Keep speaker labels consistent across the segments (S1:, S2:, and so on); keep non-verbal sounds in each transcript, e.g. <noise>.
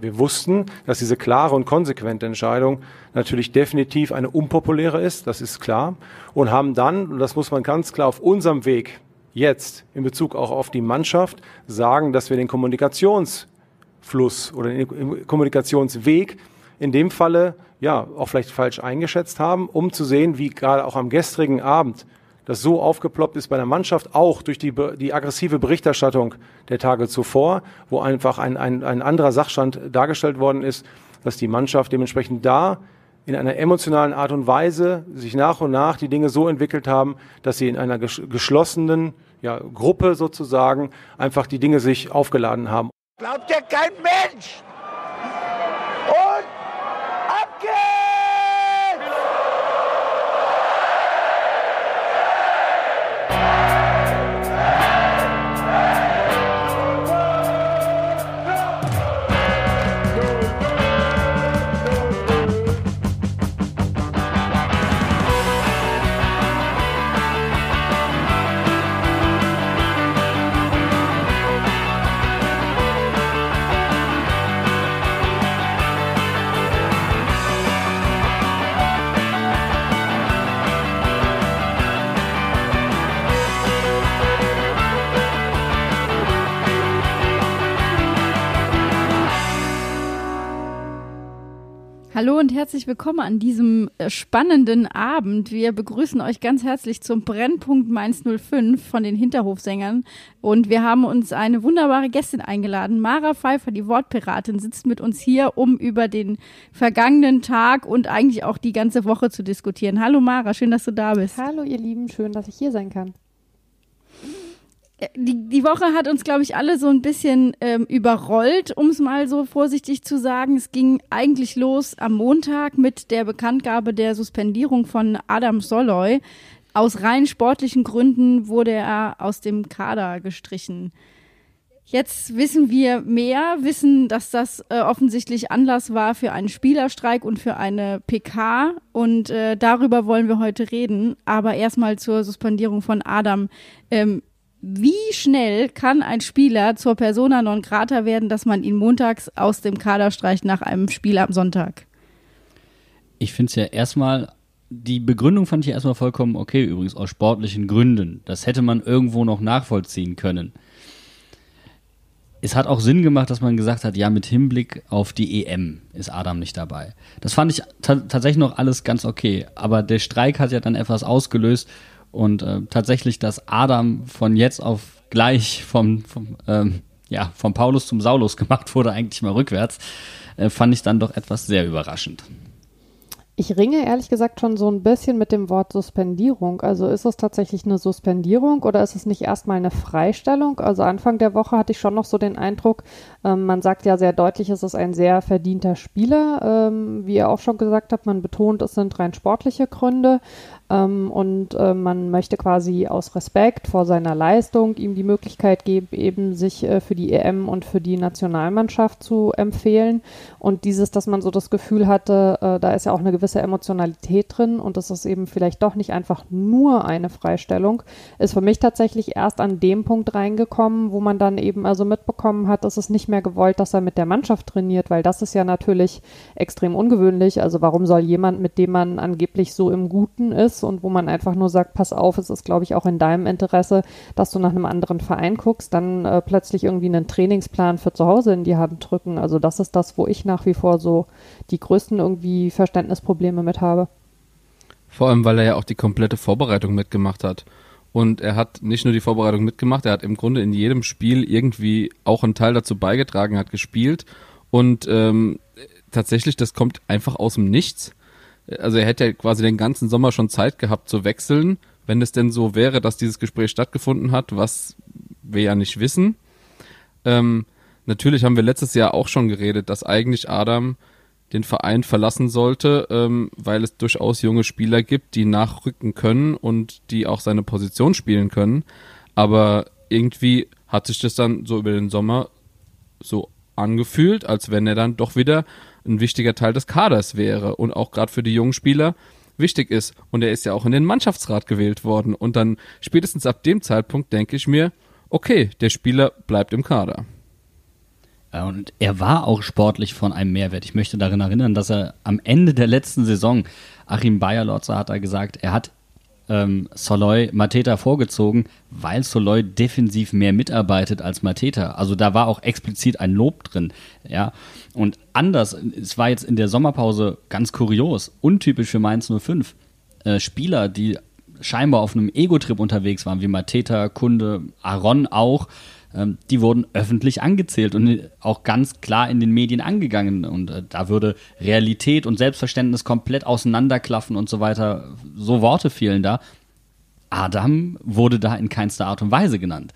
S1: Wir wussten, dass diese klare und konsequente Entscheidung natürlich definitiv eine unpopuläre ist, das ist klar, und haben dann, und das muss man ganz klar auf unserem Weg jetzt in Bezug auch auf die Mannschaft sagen, dass wir den Kommunikationsfluss oder den Kommunikationsweg in dem Falle ja auch vielleicht falsch eingeschätzt haben, um zu sehen, wie gerade auch am gestrigen Abend das so aufgeploppt ist bei der Mannschaft, auch durch die, die aggressive Berichterstattung der Tage zuvor, wo einfach ein, ein, ein anderer Sachstand dargestellt worden ist, dass die Mannschaft dementsprechend da in einer emotionalen Art und Weise sich nach und nach die Dinge so entwickelt haben, dass sie in einer geschlossenen ja, Gruppe sozusagen einfach die Dinge sich aufgeladen haben.
S2: Glaubt ja kein Mensch! Und
S3: Hallo und herzlich willkommen an diesem äh, spannenden Abend. Wir begrüßen euch ganz herzlich zum Brennpunkt Mainz 05 von den Hinterhofsängern. Und wir haben uns eine wunderbare Gästin eingeladen. Mara Pfeiffer, die Wortpiratin, sitzt mit uns hier, um über den vergangenen Tag und eigentlich auch die ganze Woche zu diskutieren. Hallo Mara, schön, dass du da bist.
S4: Hallo ihr Lieben, schön, dass ich hier sein kann
S3: die, die Woche hat uns, glaube ich, alle so ein bisschen ähm, überrollt, um es mal so vorsichtig zu sagen. Es ging eigentlich los am Montag mit der Bekanntgabe der Suspendierung von Adam Soloy. Aus rein sportlichen Gründen wurde er aus dem Kader gestrichen. Jetzt wissen wir mehr, wissen, dass das äh, offensichtlich Anlass war für einen Spielerstreik und für eine PK. Und äh, darüber wollen wir heute reden. Aber erstmal zur Suspendierung von Adam. Ähm, wie schnell kann ein Spieler zur Persona non grata werden, dass man ihn montags aus dem Kader streicht nach einem Spiel am Sonntag?
S5: Ich finde es ja erstmal, die Begründung fand ich erstmal vollkommen okay, übrigens aus sportlichen Gründen. Das hätte man irgendwo noch nachvollziehen können. Es hat auch Sinn gemacht, dass man gesagt hat, ja, mit Hinblick auf die EM ist Adam nicht dabei. Das fand ich tatsächlich noch alles ganz okay. Aber der Streik hat ja dann etwas ausgelöst, und äh, tatsächlich, dass Adam von jetzt auf gleich vom, vom, ähm, ja, vom Paulus zum Saulus <laughs> gemacht wurde, eigentlich mal rückwärts, äh, fand ich dann doch etwas sehr überraschend.
S4: Ich ringe ehrlich gesagt schon so ein bisschen mit dem Wort Suspendierung. Also ist es tatsächlich eine Suspendierung oder ist es nicht erstmal eine Freistellung? Also Anfang der Woche hatte ich schon noch so den Eindruck, ähm, man sagt ja sehr deutlich, es ist ein sehr verdienter Spieler. Ähm, wie ihr auch schon gesagt habt, man betont, es sind rein sportliche Gründe. Ähm, und äh, man möchte quasi aus Respekt vor seiner Leistung ihm die Möglichkeit geben, eben sich äh, für die EM und für die Nationalmannschaft zu empfehlen. Und dieses, dass man so das Gefühl hatte, äh, da ist ja auch eine gewisse Emotionalität drin und das ist eben vielleicht doch nicht einfach nur eine Freistellung, ist für mich tatsächlich erst an dem Punkt reingekommen, wo man dann eben also mitbekommen hat, es ist nicht mehr gewollt, dass er mit der Mannschaft trainiert, weil das ist ja natürlich extrem ungewöhnlich. Also warum soll jemand, mit dem man angeblich so im Guten ist, und wo man einfach nur sagt, pass auf, es ist, glaube ich, auch in deinem Interesse, dass du nach einem anderen Verein guckst, dann äh, plötzlich irgendwie einen Trainingsplan für zu Hause in die Hand drücken. Also das ist das, wo ich nach wie vor so die größten irgendwie Verständnisprobleme mit habe.
S6: Vor allem, weil er ja auch die komplette Vorbereitung mitgemacht hat. Und er hat nicht nur die Vorbereitung mitgemacht, er hat im Grunde in jedem Spiel irgendwie auch einen Teil dazu beigetragen, hat gespielt. Und ähm, tatsächlich, das kommt einfach aus dem Nichts also er hätte ja quasi den ganzen Sommer schon Zeit gehabt zu wechseln, wenn es denn so wäre, dass dieses Gespräch stattgefunden hat, was wir ja nicht wissen. Ähm, natürlich haben wir letztes Jahr auch schon geredet, dass eigentlich Adam den Verein verlassen sollte, ähm, weil es durchaus junge Spieler gibt, die nachrücken können und die auch seine Position spielen können. Aber irgendwie hat sich das dann so über den Sommer so angefühlt, als wenn er dann doch wieder ein wichtiger Teil des Kaders wäre und auch gerade für die jungen Spieler wichtig ist. Und er ist ja auch in den Mannschaftsrat gewählt worden. Und dann spätestens ab dem Zeitpunkt denke ich mir, okay, der Spieler bleibt im Kader.
S5: Äh, und er war auch sportlich von einem Mehrwert. Ich möchte daran erinnern, dass er am Ende der letzten Saison, Achim Bayerlotzer hat er gesagt, er hat ähm, Soloy Mateta vorgezogen, weil Soloy defensiv mehr mitarbeitet als Mateta. Also da war auch explizit ein Lob drin. Ja. Und anders, es war jetzt in der Sommerpause ganz kurios, untypisch für Mainz 05. Äh, Spieler, die scheinbar auf einem Ego-Trip unterwegs waren, wie Mateta, Kunde, Aaron auch, die wurden öffentlich angezählt und auch ganz klar in den Medien angegangen. Und äh, da würde Realität und Selbstverständnis komplett auseinanderklaffen und so weiter. So Worte fielen da. Adam wurde da in keinster Art und Weise genannt.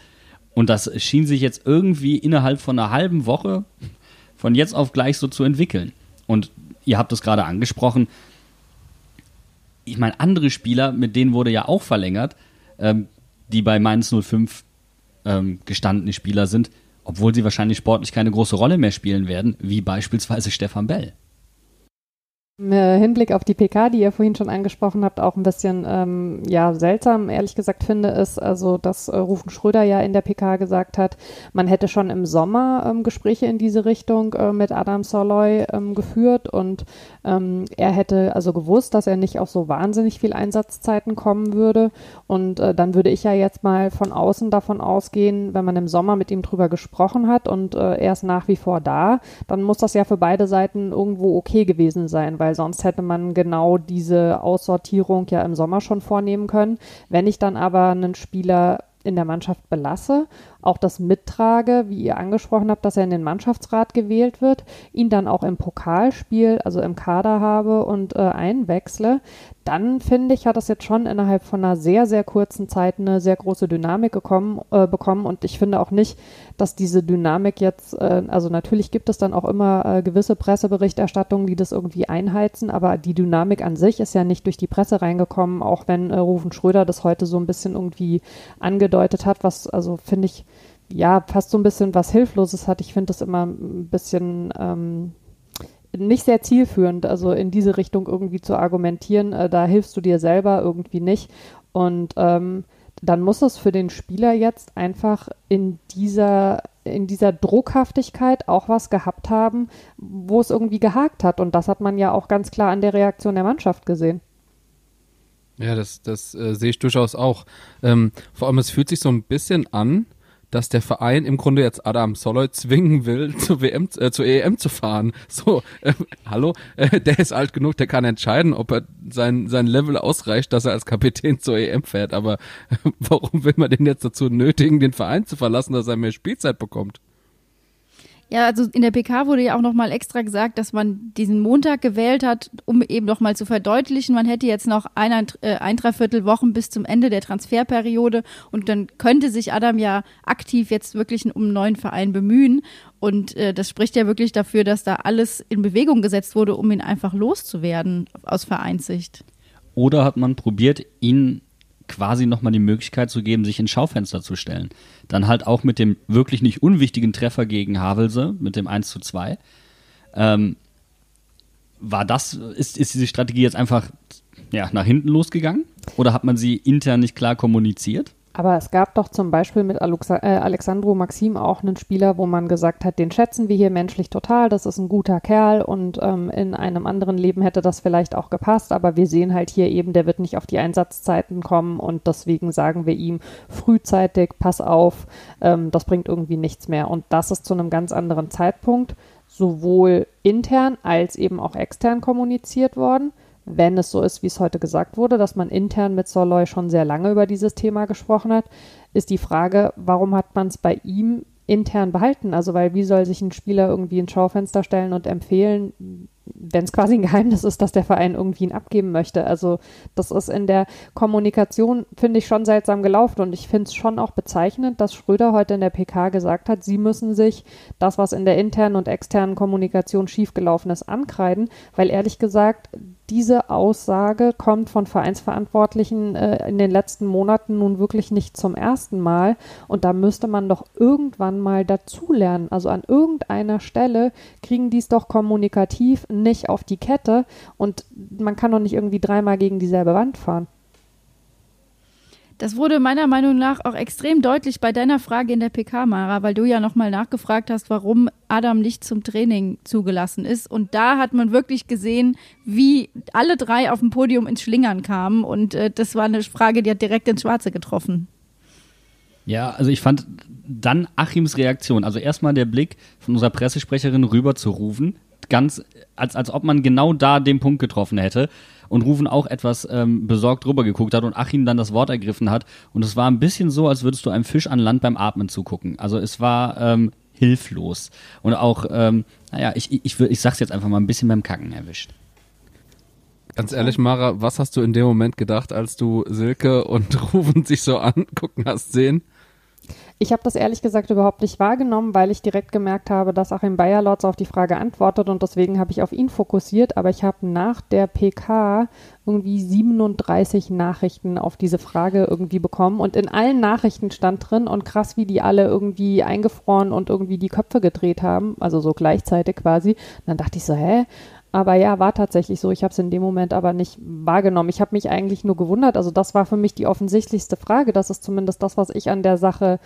S5: Und das schien sich jetzt irgendwie innerhalb von einer halben Woche von jetzt auf gleich so zu entwickeln. Und ihr habt es gerade angesprochen. Ich meine, andere Spieler, mit denen wurde ja auch verlängert, ähm, die bei Mainz 05 ähm, gestandene Spieler sind, obwohl sie wahrscheinlich sportlich keine große Rolle mehr spielen werden, wie beispielsweise Stefan Bell.
S4: Im äh, Hinblick auf die PK, die ihr vorhin schon angesprochen habt, auch ein bisschen ähm, ja seltsam, ehrlich gesagt finde, ist also, dass äh, Rufen Schröder ja in der PK gesagt hat, man hätte schon im Sommer ähm, Gespräche in diese Richtung äh, mit Adam Soloy ähm, geführt und ähm, er hätte also gewusst, dass er nicht auf so wahnsinnig viel Einsatzzeiten kommen würde und äh, dann würde ich ja jetzt mal von außen davon ausgehen, wenn man im Sommer mit ihm drüber gesprochen hat und äh, er ist nach wie vor da, dann muss das ja für beide Seiten irgendwo okay gewesen sein, weil sonst hätte man genau diese Aussortierung ja im Sommer schon vornehmen können. Wenn ich dann aber einen Spieler in der Mannschaft belasse, auch das mittrage, wie ihr angesprochen habt, dass er in den Mannschaftsrat gewählt wird, ihn dann auch im Pokalspiel, also im Kader habe und äh, einwechsle, dann finde ich, hat das jetzt schon innerhalb von einer sehr, sehr kurzen Zeit eine sehr große Dynamik gekommen, äh, bekommen. Und ich finde auch nicht, dass diese Dynamik jetzt, äh, also natürlich gibt es dann auch immer äh, gewisse Presseberichterstattungen, die das irgendwie einheizen, aber die Dynamik an sich ist ja nicht durch die Presse reingekommen, auch wenn äh, Rufen Schröder das heute so ein bisschen irgendwie angedeutet hat, was, also finde ich, ja, fast so ein bisschen was Hilfloses hat. Ich finde das immer ein bisschen ähm, nicht sehr zielführend, also in diese Richtung irgendwie zu argumentieren. Äh, da hilfst du dir selber irgendwie nicht. Und ähm, dann muss es für den Spieler jetzt einfach in dieser in dieser Druckhaftigkeit auch was gehabt haben, wo es irgendwie gehakt hat. Und das hat man ja auch ganz klar an der Reaktion der Mannschaft gesehen.
S6: Ja, das, das äh, sehe ich durchaus auch. Ähm, vor allem, es fühlt sich so ein bisschen an, dass der Verein im Grunde jetzt Adam Soloy zwingen will, <laughs> zur WM, äh, zur EM zu fahren. So, äh, hallo, äh, der ist alt genug, der kann entscheiden, ob er sein, sein Level ausreicht, dass er als Kapitän zur EM fährt. Aber äh, warum will man den jetzt dazu nötigen, den Verein zu verlassen, dass er mehr Spielzeit bekommt?
S3: Ja, also in der PK wurde ja auch nochmal extra gesagt, dass man diesen Montag gewählt hat, um eben nochmal zu verdeutlichen, man hätte jetzt noch ein, äh, ein Dreiviertel Wochen bis zum Ende der Transferperiode und dann könnte sich Adam ja aktiv jetzt wirklich um einen neuen Verein bemühen. Und äh, das spricht ja wirklich dafür, dass da alles in Bewegung gesetzt wurde, um ihn einfach loszuwerden aus Vereinssicht.
S5: Oder hat man probiert, ihn quasi nochmal die Möglichkeit zu geben, sich ins Schaufenster zu stellen. Dann halt auch mit dem wirklich nicht unwichtigen Treffer gegen Havelse, mit dem 1 zu 2. Ähm, war das, ist, ist diese Strategie jetzt einfach ja, nach hinten losgegangen? Oder hat man sie intern nicht klar kommuniziert?
S4: Aber es gab doch zum Beispiel mit äh, Alexandro Maxim auch einen Spieler, wo man gesagt hat, den schätzen wir hier menschlich total, das ist ein guter Kerl und ähm, in einem anderen Leben hätte das vielleicht auch gepasst, aber wir sehen halt hier eben, der wird nicht auf die Einsatzzeiten kommen und deswegen sagen wir ihm frühzeitig, pass auf, ähm, das bringt irgendwie nichts mehr. Und das ist zu einem ganz anderen Zeitpunkt sowohl intern als eben auch extern kommuniziert worden wenn es so ist, wie es heute gesagt wurde, dass man intern mit Soloy schon sehr lange über dieses Thema gesprochen hat, ist die Frage, warum hat man es bei ihm intern behalten? Also, weil wie soll sich ein Spieler irgendwie ins Schaufenster stellen und empfehlen, wenn es quasi ein Geheimnis ist, dass der Verein irgendwie ihn abgeben möchte. Also das ist in der Kommunikation, finde ich, schon seltsam gelaufen und ich finde es schon auch bezeichnend, dass Schröder heute in der PK gesagt hat, sie müssen sich das, was in der internen und externen Kommunikation schiefgelaufen ist, ankreiden, weil ehrlich gesagt, diese Aussage kommt von Vereinsverantwortlichen äh, in den letzten Monaten nun wirklich nicht zum ersten Mal und da müsste man doch irgendwann mal dazulernen. Also an irgendeiner Stelle kriegen die es doch kommunikativ nicht auf die Kette und man kann doch nicht irgendwie dreimal gegen dieselbe Wand fahren.
S3: Das wurde meiner Meinung nach auch extrem deutlich bei deiner Frage in der PK, Mara, weil du ja nochmal nachgefragt hast, warum Adam nicht zum Training zugelassen ist. Und da hat man wirklich gesehen, wie alle drei auf dem Podium ins Schlingern kamen. Und äh, das war eine Frage, die hat direkt ins Schwarze getroffen.
S5: Ja, also ich fand dann Achims Reaktion, also erstmal der Blick von unserer Pressesprecherin rüber zu rufen, ganz, als, als ob man genau da den Punkt getroffen hätte und Rufen auch etwas ähm, besorgt rüber geguckt hat und Achim dann das Wort ergriffen hat und es war ein bisschen so, als würdest du einem Fisch an Land beim Atmen zugucken. Also es war ähm, hilflos und auch, ähm, naja, ich, ich, ich, ich sag's jetzt einfach mal ein bisschen beim Kacken erwischt.
S6: Ganz ehrlich, Mara, was hast du in dem Moment gedacht, als du Silke und <laughs> Rufen sich so angucken hast sehen?
S4: Ich habe das ehrlich gesagt überhaupt nicht wahrgenommen, weil ich direkt gemerkt habe, dass Achim Bayerlotz auf die Frage antwortet und deswegen habe ich auf ihn fokussiert. Aber ich habe nach der PK irgendwie 37 Nachrichten auf diese Frage irgendwie bekommen und in allen Nachrichten stand drin und krass, wie die alle irgendwie eingefroren und irgendwie die Köpfe gedreht haben, also so gleichzeitig quasi. Und dann dachte ich so, hä? Aber ja, war tatsächlich so. Ich habe es in dem Moment aber nicht wahrgenommen. Ich habe mich eigentlich nur gewundert. Also das war für mich die offensichtlichste Frage. Das ist zumindest das, was ich an der Sache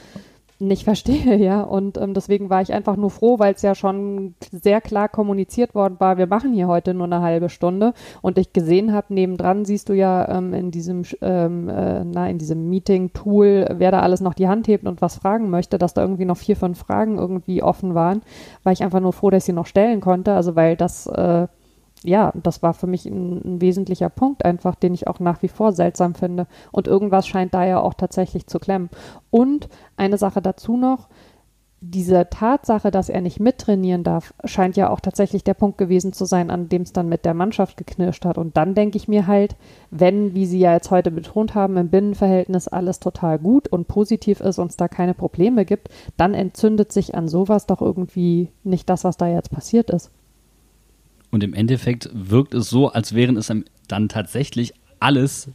S4: nicht verstehe, <laughs> ja. Und ähm, deswegen war ich einfach nur froh, weil es ja schon sehr klar kommuniziert worden war, wir machen hier heute nur eine halbe Stunde. Und ich gesehen habe, nebendran siehst du ja ähm, in diesem, ähm, äh, na, in diesem Meeting-Tool, wer da alles noch die Hand hebt und was fragen möchte, dass da irgendwie noch vier, fünf Fragen irgendwie offen waren. War ich einfach nur froh, dass ich sie noch stellen konnte. Also weil das äh, ja, das war für mich ein, ein, wesentlicher Punkt einfach, den ich auch nach wie vor seltsam finde. Und irgendwas scheint da ja auch tatsächlich zu klemmen. Und eine Sache dazu noch, diese Tatsache, dass er nicht mittrainieren darf, scheint ja auch tatsächlich der Punkt gewesen zu sein, an dem es dann mit der Mannschaft geknirscht hat. Und dann denke ich mir halt, wenn, wie Sie ja jetzt heute betont haben, im Binnenverhältnis alles total gut und positiv ist und es da keine Probleme gibt, dann entzündet sich an sowas doch irgendwie nicht das, was da jetzt passiert ist.
S5: Und im Endeffekt wirkt es so, als wären es dann tatsächlich alles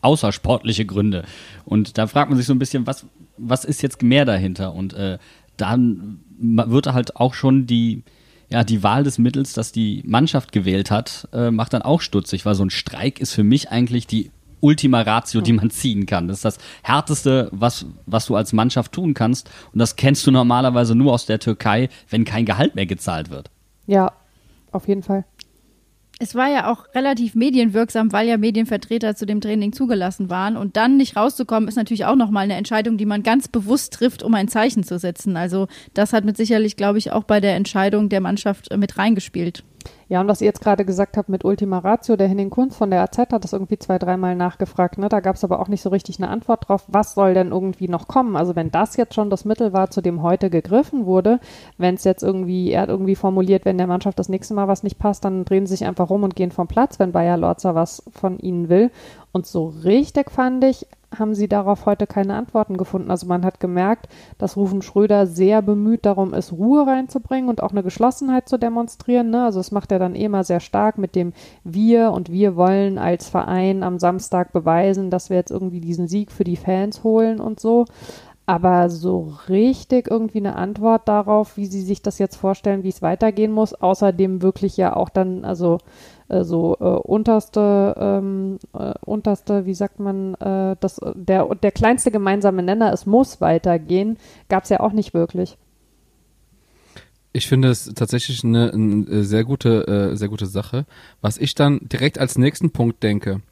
S5: außersportliche Gründe. Und da fragt man sich so ein bisschen, was, was ist jetzt mehr dahinter? Und äh, dann wird halt auch schon die, ja, die Wahl des Mittels, das die Mannschaft gewählt hat, äh, macht dann auch stutzig, weil so ein Streik ist für mich eigentlich die Ultima Ratio, die man ziehen kann. Das ist das Härteste, was, was du als Mannschaft tun kannst. Und das kennst du normalerweise nur aus der Türkei, wenn kein Gehalt mehr gezahlt wird.
S4: Ja, auf jeden Fall.
S3: Es war ja auch relativ medienwirksam, weil ja Medienvertreter zu dem Training zugelassen waren. Und dann nicht rauszukommen, ist natürlich auch nochmal eine Entscheidung, die man ganz bewusst trifft, um ein Zeichen zu setzen. Also das hat mit sicherlich, glaube ich, auch bei der Entscheidung der Mannschaft mit reingespielt.
S4: Ja, und was ihr jetzt gerade gesagt habt mit Ultima Ratio, der Henning Kunz von der AZ hat das irgendwie zwei, dreimal nachgefragt. Ne? Da gab es aber auch nicht so richtig eine Antwort drauf, was soll denn irgendwie noch kommen? Also wenn das jetzt schon das Mittel war, zu dem heute gegriffen wurde, wenn es jetzt irgendwie, er hat irgendwie formuliert, wenn der Mannschaft das nächste Mal was nicht passt, dann drehen sie sich einfach rum und gehen vom Platz, wenn Bayer Lorzer was von ihnen will. Und so richtig fand ich, haben sie darauf heute keine Antworten gefunden. Also man hat gemerkt, dass Rufen Schröder sehr bemüht darum ist, Ruhe reinzubringen und auch eine Geschlossenheit zu demonstrieren. Ne? Also das macht er dann eh immer sehr stark mit dem Wir und wir wollen als Verein am Samstag beweisen, dass wir jetzt irgendwie diesen Sieg für die Fans holen und so. Aber so richtig irgendwie eine Antwort darauf, wie sie sich das jetzt vorstellen, wie es weitergehen muss, außerdem wirklich ja auch dann, also äh, so äh, unterste, ähm, äh, unterste, wie sagt man, äh, das, der, der kleinste gemeinsame Nenner, es muss weitergehen, gab es ja auch nicht wirklich.
S6: Ich finde es tatsächlich eine, eine äh, sehr gute, äh, sehr gute Sache. Was ich dann direkt als nächsten Punkt denke,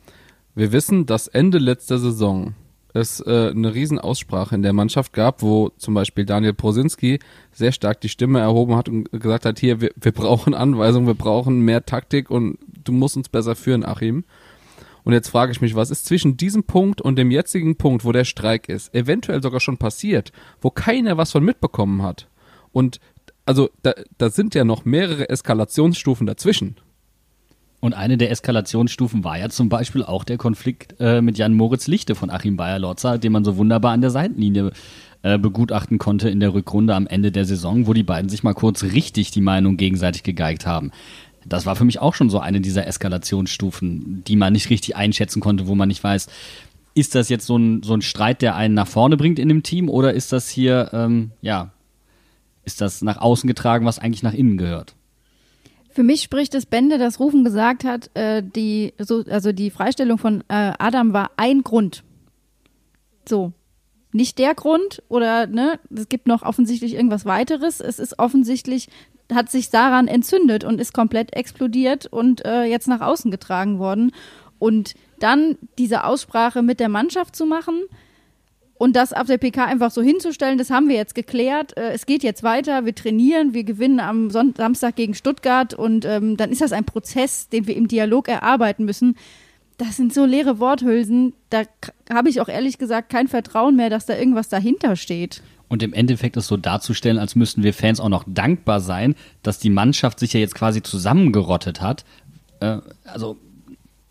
S6: wir wissen, dass Ende letzter Saison es äh, eine Riesenaussprache in der Mannschaft gab, wo zum Beispiel Daniel Prosinski sehr stark die Stimme erhoben hat und gesagt hat, hier, wir, wir brauchen Anweisungen, wir brauchen mehr Taktik und du musst uns besser führen, Achim. Und jetzt frage ich mich, was ist zwischen diesem Punkt und dem jetzigen Punkt, wo der Streik ist, eventuell sogar schon passiert, wo keiner was von mitbekommen hat? Und also da, da sind ja noch mehrere Eskalationsstufen dazwischen.
S5: Und eine der Eskalationsstufen war ja zum Beispiel auch der Konflikt äh, mit Jan Moritz Lichte von Achim Bayer-Lorzer, den man so wunderbar an der Seitenlinie äh, begutachten konnte in der Rückrunde am Ende der Saison, wo die beiden sich mal kurz richtig die Meinung gegenseitig gegeigt haben. Das war für mich auch schon so eine dieser Eskalationsstufen, die man nicht richtig einschätzen konnte, wo man nicht weiß, ist das jetzt so ein, so ein Streit, der einen nach vorne bringt in dem Team oder ist das hier, ähm, ja, ist das nach außen getragen, was eigentlich nach innen gehört?
S3: Für mich spricht das Bände, dass Rufen gesagt hat, äh, die, so, also die Freistellung von äh, Adam war ein Grund. So. Nicht der Grund oder ne, es gibt noch offensichtlich irgendwas weiteres. Es ist offensichtlich, hat sich daran entzündet und ist komplett explodiert und äh, jetzt nach außen getragen worden. Und dann diese Aussprache mit der Mannschaft zu machen, und das auf der PK einfach so hinzustellen, das haben wir jetzt geklärt. Äh, es geht jetzt weiter, wir trainieren, wir gewinnen am Son Samstag gegen Stuttgart und ähm, dann ist das ein Prozess, den wir im Dialog erarbeiten müssen. Das sind so leere Worthülsen, da habe ich auch ehrlich gesagt kein Vertrauen mehr, dass da irgendwas dahinter steht.
S5: Und im Endeffekt ist so darzustellen, als müssten wir Fans auch noch dankbar sein, dass die Mannschaft sich ja jetzt quasi zusammengerottet hat. Äh, also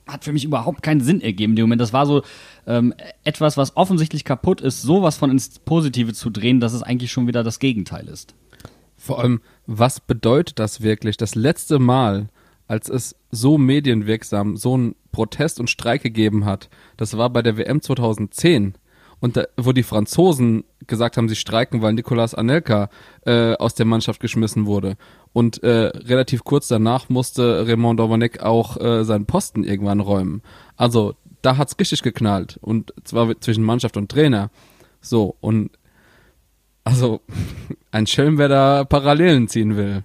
S5: hat für mich überhaupt keinen Sinn ergeben in dem Moment. Das war so ähm, etwas, was offensichtlich kaputt ist, sowas von ins Positive zu drehen, dass es eigentlich schon wieder das Gegenteil ist.
S6: Vor allem, was bedeutet das wirklich? Das letzte Mal, als es so medienwirksam so einen Protest und Streik gegeben hat, das war bei der WM 2010 und da, wo die Franzosen gesagt haben, sie streiken, weil Nicolas Anelka äh, aus der Mannschaft geschmissen wurde. Und äh, relativ kurz danach musste Raymond Domenech auch äh, seinen Posten irgendwann räumen. Also da hat's richtig geknallt. Und zwar zwischen Mannschaft und Trainer. So, und also <laughs> ein Schelm, wer da Parallelen ziehen will.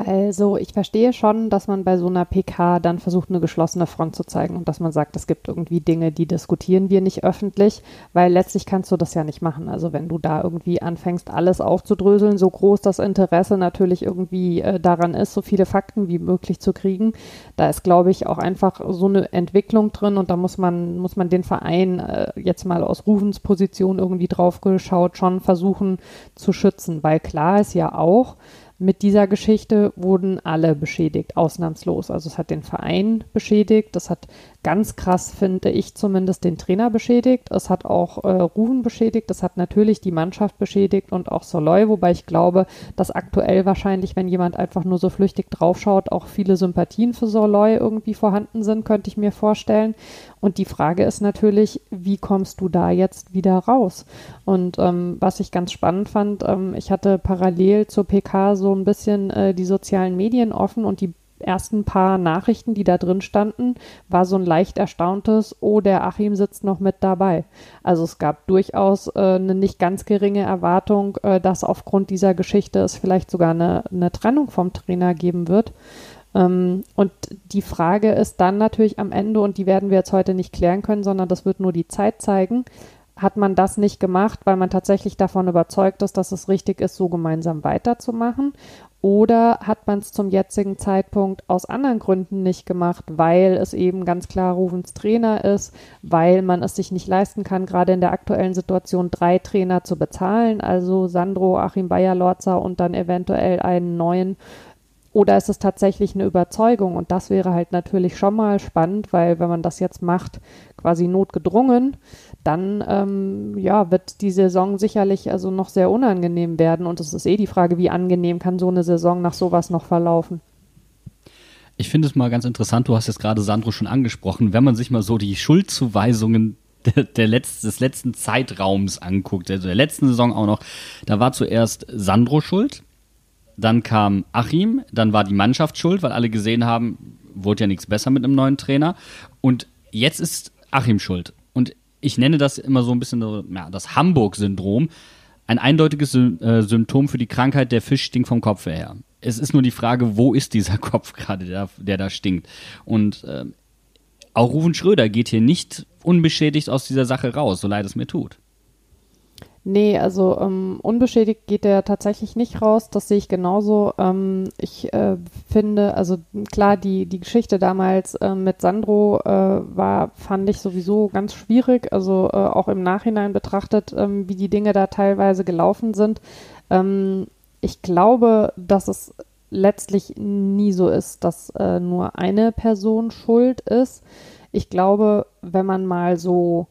S4: Also ich verstehe schon, dass man bei so einer PK dann versucht, eine geschlossene Front zu zeigen und dass man sagt, es gibt irgendwie Dinge, die diskutieren wir nicht öffentlich, weil letztlich kannst du das ja nicht machen. Also wenn du da irgendwie anfängst, alles aufzudröseln, so groß das Interesse natürlich irgendwie äh, daran ist, so viele Fakten wie möglich zu kriegen, da ist, glaube ich, auch einfach so eine Entwicklung drin und da muss man, muss man den Verein äh, jetzt mal aus Rufens Position irgendwie drauf geschaut, schon versuchen zu schützen, weil klar ist ja auch, mit dieser Geschichte wurden alle beschädigt, ausnahmslos. Also es hat den Verein beschädigt, das hat ganz krass, finde ich zumindest, den Trainer beschädigt. Es hat auch äh, Ruven beschädigt, es hat natürlich die Mannschaft beschädigt und auch Soloy, wobei ich glaube, dass aktuell wahrscheinlich, wenn jemand einfach nur so flüchtig draufschaut, auch viele Sympathien für Soloy irgendwie vorhanden sind, könnte ich mir vorstellen. Und die Frage ist natürlich, wie kommst du da jetzt wieder raus? Und ähm, was ich ganz spannend fand, ähm, ich hatte parallel zur PK so ein bisschen äh, die sozialen Medien offen und die ersten paar Nachrichten, die da drin standen, war so ein leicht erstauntes, oh, der Achim sitzt noch mit dabei. Also es gab durchaus äh, eine nicht ganz geringe Erwartung, äh, dass aufgrund dieser Geschichte es vielleicht sogar eine, eine Trennung vom Trainer geben wird. Ähm, und die Frage ist dann natürlich am Ende, und die werden wir jetzt heute nicht klären können, sondern das wird nur die Zeit zeigen, hat man das nicht gemacht, weil man tatsächlich davon überzeugt ist, dass es richtig ist, so gemeinsam weiterzumachen? Oder hat man es zum jetzigen Zeitpunkt aus anderen Gründen nicht gemacht, weil es eben ganz klar Rufens Trainer ist, weil man es sich nicht leisten kann, gerade in der aktuellen Situation drei Trainer zu bezahlen, also Sandro, Achim Bayer-Lorza und dann eventuell einen neuen oder ist es tatsächlich eine Überzeugung? Und das wäre halt natürlich schon mal spannend, weil wenn man das jetzt macht, quasi notgedrungen, dann ähm, ja, wird die Saison sicherlich also noch sehr unangenehm werden. Und es ist eh die Frage, wie angenehm kann so eine Saison nach sowas noch verlaufen.
S5: Ich finde es mal ganz interessant, du hast jetzt gerade Sandro schon angesprochen, wenn man sich mal so die Schuldzuweisungen der, der Letz-, des letzten Zeitraums anguckt, also der letzten Saison auch noch, da war zuerst Sandro schuld, dann kam Achim, dann war die Mannschaft schuld, weil alle gesehen haben, wurde ja nichts besser mit einem neuen Trainer. Und jetzt ist Achim schuld. Ich nenne das immer so ein bisschen ja, das Hamburg-Syndrom. Ein eindeutiges äh, Symptom für die Krankheit, der Fisch stinkt vom Kopf her. Es ist nur die Frage, wo ist dieser <laughs> Kopf gerade, der, der da stinkt. Und äh, auch Rufen Schröder geht hier nicht unbeschädigt aus dieser Sache raus, so leid es mir tut.
S4: Nee, also ähm, unbeschädigt geht der tatsächlich nicht raus. Das sehe ich genauso. Ähm, ich äh, finde, also klar, die, die Geschichte damals äh, mit Sandro äh, war, fand ich sowieso ganz schwierig. Also äh, auch im Nachhinein betrachtet, ähm, wie die Dinge da teilweise gelaufen sind. Ähm, ich glaube, dass es letztlich nie so ist, dass äh, nur eine Person schuld ist. Ich glaube, wenn man mal so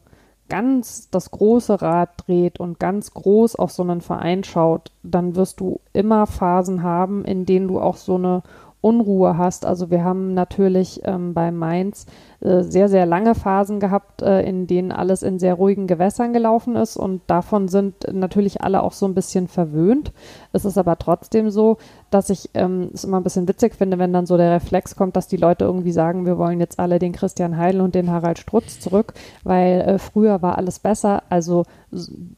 S4: ganz das große Rad dreht und ganz groß auf so einen Verein schaut, dann wirst du immer Phasen haben, in denen du auch so eine Unruhe hast. Also wir haben natürlich ähm, bei Mainz äh, sehr, sehr lange Phasen gehabt, äh, in denen alles in sehr ruhigen Gewässern gelaufen ist und davon sind natürlich alle auch so ein bisschen verwöhnt. Es ist aber trotzdem so, dass ich ähm, es immer ein bisschen witzig finde, wenn dann so der Reflex kommt, dass die Leute irgendwie sagen, wir wollen jetzt alle den Christian Heidel und den Harald Strutz zurück, weil äh, früher war alles besser. Also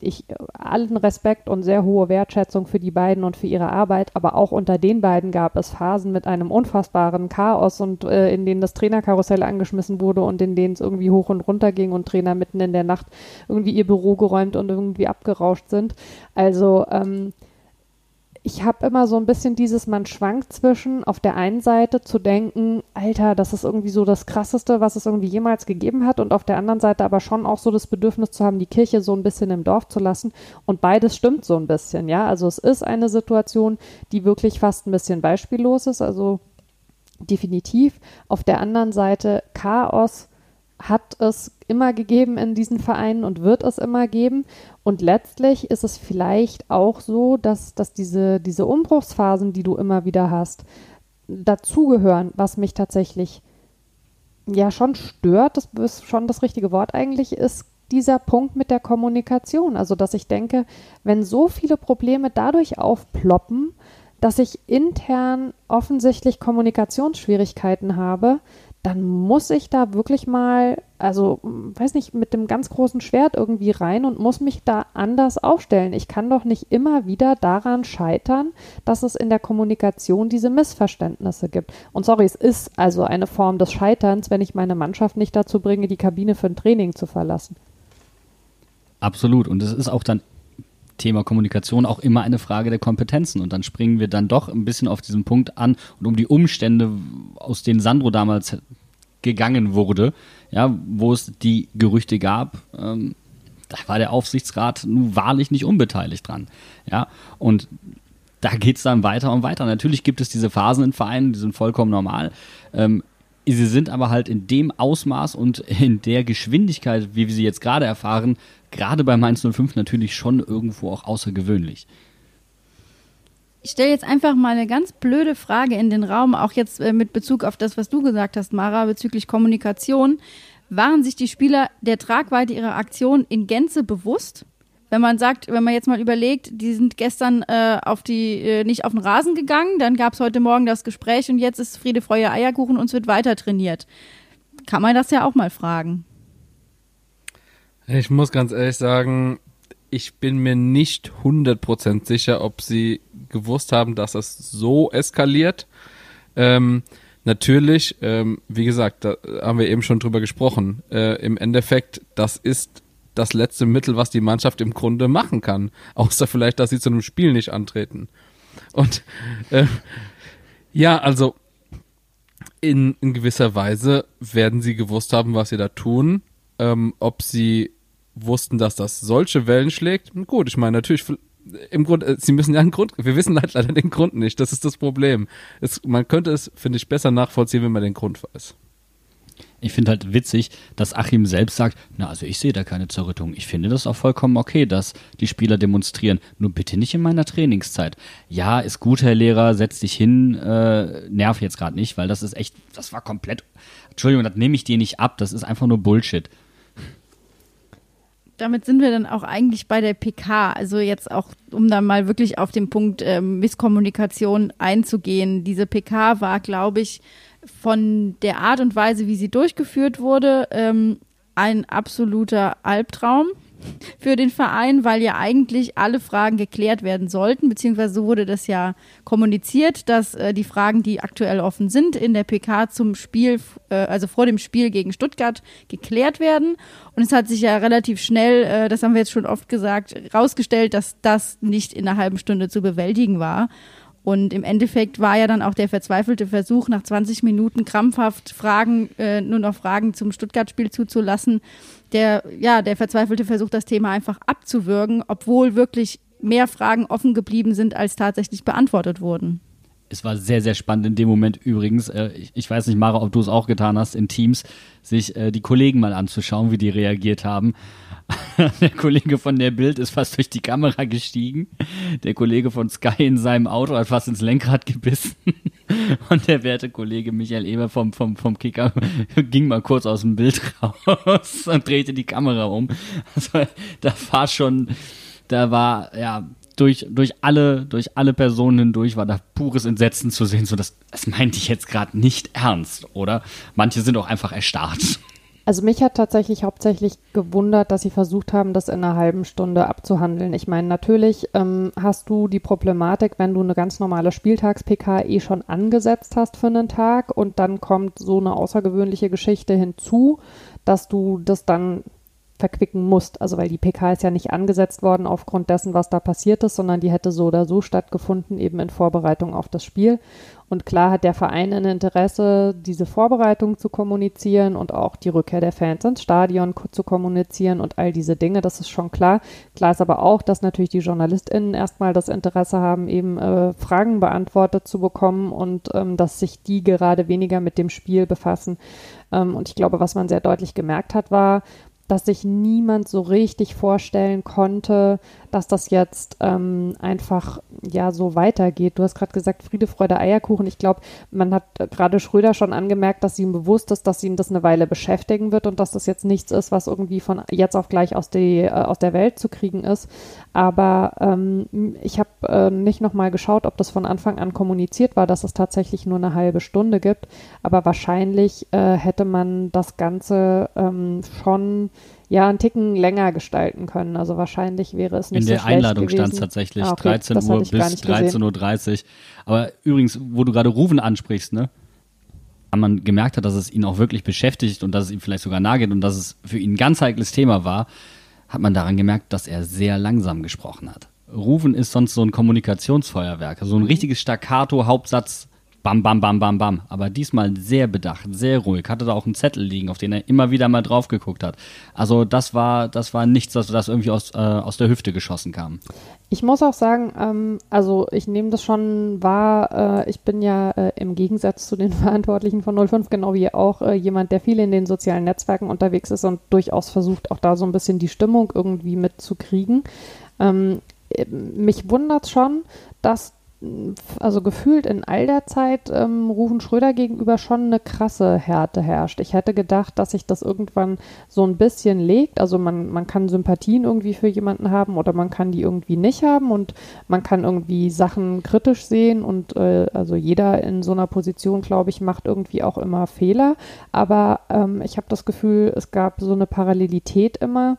S4: ich allen Respekt und sehr hohe Wertschätzung für die beiden und für ihre Arbeit, aber auch unter den beiden gab es Phasen mit einem unfassbaren Chaos und äh, in denen das Trainerkarussell angeschmissen wurde und in denen es irgendwie hoch und runter ging und Trainer mitten in der Nacht irgendwie ihr Büro geräumt und irgendwie abgerauscht sind. Also ähm, ich habe immer so ein bisschen dieses, man schwankt zwischen auf der einen Seite zu denken, Alter, das ist irgendwie so das Krasseste, was es irgendwie jemals gegeben hat und auf der anderen Seite aber schon auch so das Bedürfnis zu haben, die Kirche so ein bisschen im Dorf zu lassen und beides stimmt so ein bisschen, ja. Also es ist eine Situation, die wirklich fast ein bisschen beispiellos ist, also definitiv. Auf der anderen Seite Chaos hat es immer gegeben in diesen Vereinen und wird es immer geben. Und letztlich ist es vielleicht auch so, dass, dass diese, diese Umbruchsphasen, die du immer wieder hast, dazugehören, was mich tatsächlich ja schon stört, das ist schon das richtige Wort eigentlich, ist dieser Punkt mit der Kommunikation. Also, dass ich denke, wenn so viele Probleme dadurch aufploppen, dass ich intern offensichtlich Kommunikationsschwierigkeiten habe, dann muss ich da wirklich mal, also weiß nicht, mit dem ganz großen Schwert irgendwie rein und muss mich da anders aufstellen. Ich kann doch nicht immer wieder daran scheitern, dass es in der Kommunikation diese Missverständnisse gibt. Und sorry, es ist also eine Form des Scheiterns, wenn ich meine Mannschaft nicht dazu bringe, die Kabine für ein Training zu verlassen.
S5: Absolut. Und es ist auch dann Thema Kommunikation auch immer eine Frage der Kompetenzen. Und dann springen wir dann doch ein bisschen auf diesen Punkt an und um die Umstände, aus denen Sandro damals gegangen wurde, ja, wo es die Gerüchte gab, ähm, da war der Aufsichtsrat nun wahrlich nicht unbeteiligt dran. Ja, und da geht es dann weiter und weiter. Natürlich gibt es diese Phasen in Vereinen, die sind vollkommen normal. Ähm, sie sind aber halt in dem Ausmaß und in der Geschwindigkeit, wie wir sie jetzt gerade erfahren, gerade bei Mainz 05 natürlich schon irgendwo auch außergewöhnlich.
S3: Ich stelle jetzt einfach mal eine ganz blöde Frage in den Raum, auch jetzt äh, mit Bezug auf das, was du gesagt hast, Mara, bezüglich Kommunikation. Waren sich die Spieler der Tragweite ihrer Aktion in Gänze bewusst? Wenn man sagt, wenn man jetzt mal überlegt, die sind gestern äh, auf die äh, nicht auf den Rasen gegangen, dann gab es heute Morgen das Gespräch und jetzt ist Friede, Freude, Eierkuchen und es wird weiter trainiert. Kann man das ja auch mal fragen.
S6: Ich muss ganz ehrlich sagen, ich bin mir nicht 100% sicher, ob sie gewusst haben, dass es so eskaliert. Ähm, natürlich, ähm, wie gesagt, da haben wir eben schon drüber gesprochen. Äh, Im Endeffekt, das ist das letzte Mittel, was die Mannschaft im Grunde machen kann. Außer vielleicht, dass sie zu einem Spiel nicht antreten. Und äh, ja, also in, in gewisser Weise werden sie gewusst haben, was sie da tun. Ähm, ob sie wussten, dass das solche Wellen schlägt. Gut, ich meine, natürlich, im Grunde, äh, sie müssen ja einen Grund, wir wissen halt leider den Grund nicht, das ist das Problem. Es, man könnte es, finde ich, besser nachvollziehen, wenn man den Grund weiß.
S5: Ich finde halt witzig, dass Achim selbst sagt, na, also ich sehe da keine Zerrüttung. Ich finde das auch vollkommen okay, dass die Spieler demonstrieren. Nur bitte nicht in meiner Trainingszeit. Ja, ist gut, Herr Lehrer, setz dich hin, äh, nerv jetzt gerade nicht, weil das ist echt, das war komplett, Entschuldigung, das nehme ich dir nicht ab, das ist einfach nur Bullshit
S3: damit sind wir dann auch eigentlich bei der PK. Also jetzt auch, um dann mal wirklich auf den Punkt äh, Misskommunikation einzugehen. Diese PK war, glaube ich, von der Art und Weise, wie sie durchgeführt wurde, ähm, ein absoluter Albtraum <laughs> für den Verein, weil ja eigentlich alle Fragen geklärt werden sollten, beziehungsweise so wurde das ja kommuniziert, dass äh, die Fragen, die aktuell offen sind, in der PK zum Spiel, äh, also vor dem Spiel gegen Stuttgart, geklärt werden. Und es hat sich ja relativ schnell, äh, das haben wir jetzt schon oft gesagt, rausgestellt, dass das nicht in einer halben Stunde zu bewältigen war. Und im Endeffekt war ja dann auch der verzweifelte Versuch, nach 20 Minuten krampfhaft Fragen, äh, nur noch Fragen zum Stuttgart-Spiel zuzulassen, der, ja, der verzweifelte Versuch, das Thema einfach abzuwürgen, obwohl wirklich mehr Fragen offen geblieben sind, als tatsächlich beantwortet wurden.
S5: Es war sehr, sehr spannend in dem Moment übrigens. Äh, ich, weiß nicht, Mara, ob du es auch getan hast, in Teams, sich äh, die Kollegen mal anzuschauen, wie die reagiert haben. <laughs> der Kollege von der Bild ist fast durch die Kamera gestiegen. Der Kollege von Sky in seinem Auto hat fast ins Lenkrad gebissen. <laughs> Und der werte Kollege Michael Eber vom, vom, vom Kicker <laughs> ging mal kurz aus dem Bild raus und drehte die Kamera um. Also da war schon, da war, ja, durch, durch alle, durch alle Personen hindurch war da pures Entsetzen zu sehen. So, das, das meinte ich jetzt gerade nicht ernst, oder? Manche sind auch einfach erstarrt.
S4: Also mich hat tatsächlich hauptsächlich gewundert, dass sie versucht haben, das in einer halben Stunde abzuhandeln. Ich meine, natürlich ähm, hast du die Problematik, wenn du eine ganz normale Spieltags-PK eh schon angesetzt hast für einen Tag und dann kommt so eine außergewöhnliche Geschichte hinzu, dass du das dann verquicken musst. Also weil die PK ist ja nicht angesetzt worden aufgrund dessen, was da passiert ist, sondern die hätte so oder so stattgefunden, eben in Vorbereitung auf das Spiel. Und klar hat der Verein ein Interesse, diese Vorbereitung zu kommunizieren und auch die Rückkehr der Fans ins Stadion zu kommunizieren und all diese Dinge, das ist schon klar. Klar ist aber auch, dass natürlich die JournalistInnen erstmal das Interesse haben, eben äh, Fragen beantwortet zu bekommen und ähm, dass sich die gerade weniger mit dem Spiel befassen. Ähm, und ich glaube, was man sehr deutlich gemerkt hat, war, dass sich niemand so richtig vorstellen konnte, dass das jetzt ähm, einfach ja so weitergeht. Du hast gerade gesagt, Friede, Freude, Eierkuchen. Ich glaube, man hat gerade Schröder schon angemerkt, dass ihm bewusst ist, dass ihn das eine Weile beschäftigen wird und dass das jetzt nichts ist, was irgendwie von jetzt auf gleich aus, die, äh, aus der Welt zu kriegen ist. Aber ähm, ich habe äh, nicht nochmal geschaut, ob das von Anfang an kommuniziert war, dass es tatsächlich nur eine halbe Stunde gibt. Aber wahrscheinlich äh, hätte man das Ganze ähm, schon ja einen Ticken länger gestalten können. Also wahrscheinlich wäre es nicht
S5: In
S4: so
S5: der Einladung stand es tatsächlich ah, okay, 13 Uhr bis 13.30 Uhr. Aber übrigens, wo du gerade Rufen ansprichst, ne? man gemerkt hat, dass es ihn auch wirklich beschäftigt und dass es ihm vielleicht sogar nahe geht und dass es für ihn ein ganz heikles Thema war, hat man daran gemerkt, dass er sehr langsam gesprochen hat. Rufen ist sonst so ein Kommunikationsfeuerwerk, so ein richtiges Staccato-Hauptsatz, bam, bam, bam, bam, bam. Aber diesmal sehr bedacht, sehr ruhig. Hatte da auch einen Zettel liegen, auf den er immer wieder mal drauf geguckt hat. Also das war, das war nichts, das, das irgendwie aus, äh, aus der Hüfte geschossen kam.
S4: Ich muss auch sagen, ähm, also ich nehme das schon wahr. Äh, ich bin ja äh, im Gegensatz zu den <laughs> Verantwortlichen von 05 genau wie auch äh, jemand, der viel in den sozialen Netzwerken unterwegs ist und durchaus versucht, auch da so ein bisschen die Stimmung irgendwie mitzukriegen. Ähm, äh, mich wundert schon, dass also gefühlt in all der Zeit ähm, Rufen Schröder gegenüber schon eine krasse Härte herrscht. Ich hätte gedacht, dass sich das irgendwann so ein bisschen legt. Also man, man kann Sympathien irgendwie für jemanden haben oder man kann die irgendwie nicht haben und man kann irgendwie Sachen kritisch sehen und äh, also jeder in so einer Position, glaube ich, macht irgendwie auch immer Fehler. Aber ähm, ich habe das Gefühl, es gab so eine Parallelität immer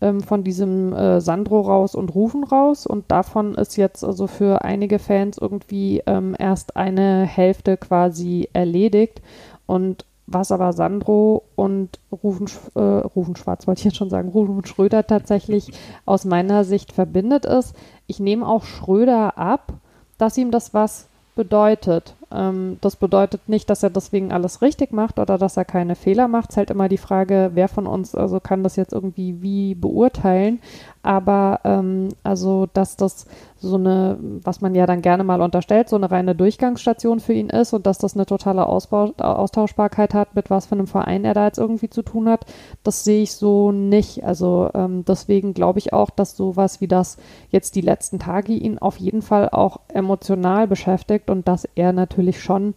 S4: ähm, von diesem äh, Sandro raus und Rufen raus. Und davon ist jetzt also für einige Fans irgendwie ähm, erst eine Hälfte quasi erledigt. Und was aber Sandro und Rufen, äh, Rufen Schwarz wollte ich jetzt schon sagen, Rufen Schröder tatsächlich <laughs> aus meiner Sicht verbindet ist. Ich nehme auch Schröder ab, dass ihm das was bedeutet. Ähm, das bedeutet nicht, dass er deswegen alles richtig macht oder dass er keine Fehler macht. Es ist halt immer die Frage, wer von uns also kann das jetzt irgendwie wie beurteilen. Aber ähm, also, dass das so eine, was man ja dann gerne mal unterstellt, so eine reine Durchgangsstation für ihn ist und dass das eine totale Ausbau, Austauschbarkeit hat, mit was für einem Verein er da jetzt irgendwie zu tun hat, das sehe ich so nicht. Also ähm, deswegen glaube ich auch, dass sowas wie das jetzt die letzten Tage ihn auf jeden Fall auch emotional beschäftigt und dass er natürlich schon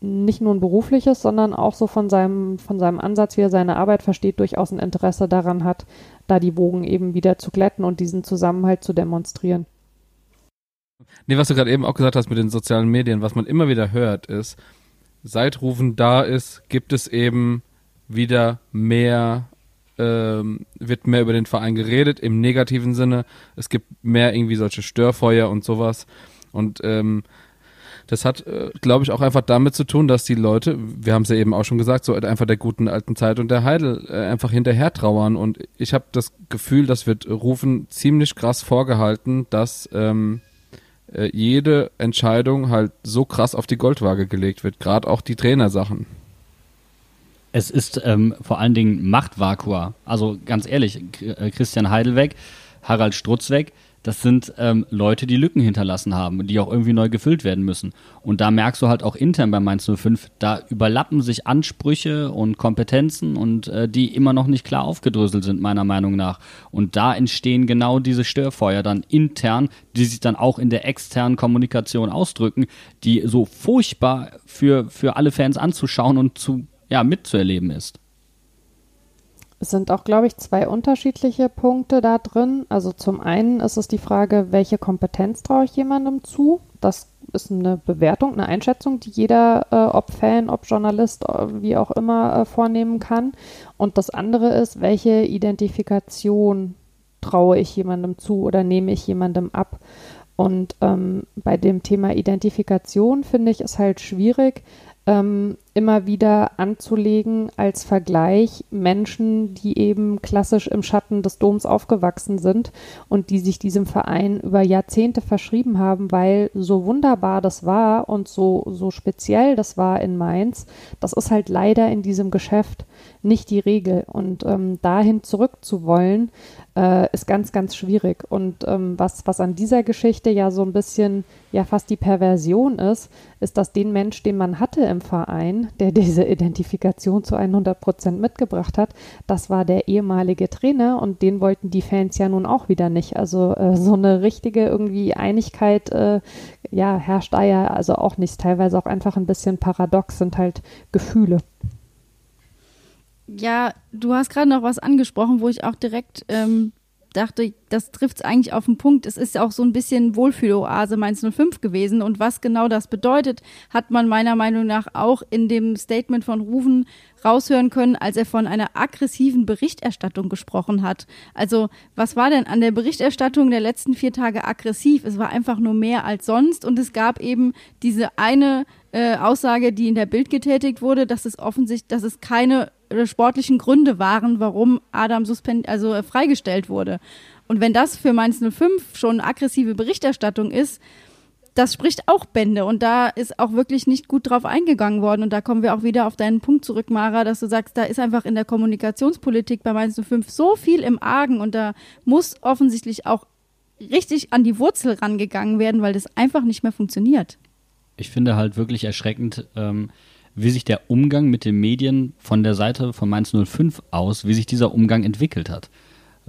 S4: nicht nur ein berufliches, sondern auch so von seinem, von seinem Ansatz, wie er seine Arbeit versteht, durchaus ein Interesse daran hat, da die Wogen eben wieder zu glätten und diesen Zusammenhalt zu demonstrieren.
S6: Nee, was du gerade eben auch gesagt hast mit den sozialen Medien, was man immer wieder hört, ist, seit Rufen da ist, gibt es eben wieder mehr, ähm, wird mehr über den Verein geredet, im negativen Sinne. Es gibt mehr irgendwie solche Störfeuer und sowas. Und ähm, das hat, äh, glaube ich, auch einfach damit zu tun, dass die Leute, wir haben es ja eben auch schon gesagt, so einfach der guten alten Zeit und der Heidel äh, einfach hinterher trauern. Und ich habe das Gefühl, das wird Rufen ziemlich krass vorgehalten, dass ähm, äh, jede Entscheidung halt so krass auf die Goldwaage gelegt wird, gerade auch die Trainersachen.
S5: Es ist ähm, vor allen Dingen Machtvakua. Also ganz ehrlich, Christian Heidel weg, Harald Strutz weg, Das sind ähm, Leute, die Lücken hinterlassen haben und die auch irgendwie neu gefüllt werden müssen. Und da merkst du halt auch intern bei Mainz 05, da überlappen sich Ansprüche und Kompetenzen und äh, die immer noch nicht klar aufgedröselt sind, meiner Meinung nach. Und da entstehen genau diese Störfeuer dann intern, die sich dann auch in der externen Kommunikation ausdrücken, die so furchtbar für, für alle Fans anzuschauen und zu, ja, mitzuerleben ist.
S4: Es sind auch, glaube ich, zwei unterschiedliche Punkte da drin. Also zum einen ist es die Frage, welche Kompetenz traue ich jemandem zu? Das ist eine Bewertung, eine Einschätzung, die jeder, äh, ob Fan, ob Journalist, äh, wie auch immer, äh, vornehmen kann. Und das andere ist, welche Identifikation traue ich jemandem zu oder nehme ich jemandem ab? Und ähm, bei dem Thema Identifikation finde ich es halt schwierig, ähm, immer wieder anzulegen als Vergleich Menschen, die eben klassisch im Schatten des Doms aufgewachsen sind und die sich diesem Verein über Jahrzehnte verschrieben haben, weil so wunderbar das war und so, so speziell das war in Mainz, das ist halt leider in diesem Geschäft nicht die Regel. Und ähm, dahin zurückzuwollen, äh, ist ganz, ganz schwierig. Und ähm, was, was an dieser Geschichte ja so ein bisschen, ja fast die Perversion ist, ist, dass den Mensch, den man hatte im Verein, der diese Identifikation zu 100 Prozent mitgebracht hat, das war der ehemalige Trainer und den wollten die Fans ja nun auch wieder nicht. Also äh, so eine richtige irgendwie Einigkeit, äh, ja, herrscht da ja also auch nicht. Teilweise auch einfach ein bisschen paradox sind halt Gefühle.
S3: Ja, du hast gerade noch was angesprochen, wo ich auch direkt ähm, dachte, das trifft es eigentlich auf den Punkt. Es ist ja auch so ein bisschen Wohlfühloase Mainz 05 gewesen. Und was genau das bedeutet, hat man meiner Meinung nach auch in dem Statement von Rufen raushören können, als er von einer aggressiven Berichterstattung gesprochen hat. Also was war denn an der Berichterstattung der letzten vier Tage aggressiv? Es war einfach nur mehr als sonst. Und es gab eben diese eine äh, Aussage, die in der Bild getätigt wurde, dass es offensichtlich, dass es keine sportlichen Gründe waren, warum Adam suspend also äh, freigestellt wurde. Und wenn das für Mainz 05 schon aggressive Berichterstattung ist, das spricht auch Bände und da ist auch wirklich nicht gut drauf eingegangen worden und da kommen wir auch wieder auf deinen Punkt zurück, Mara, dass du sagst, da ist einfach in der Kommunikationspolitik bei Mainz 05 so viel im Argen und da muss offensichtlich auch richtig an die Wurzel rangegangen werden, weil das einfach nicht mehr funktioniert.
S5: Ich finde halt wirklich erschreckend, ähm, wie sich der Umgang mit den Medien von der Seite von Mainz 05 aus, wie sich dieser Umgang entwickelt hat.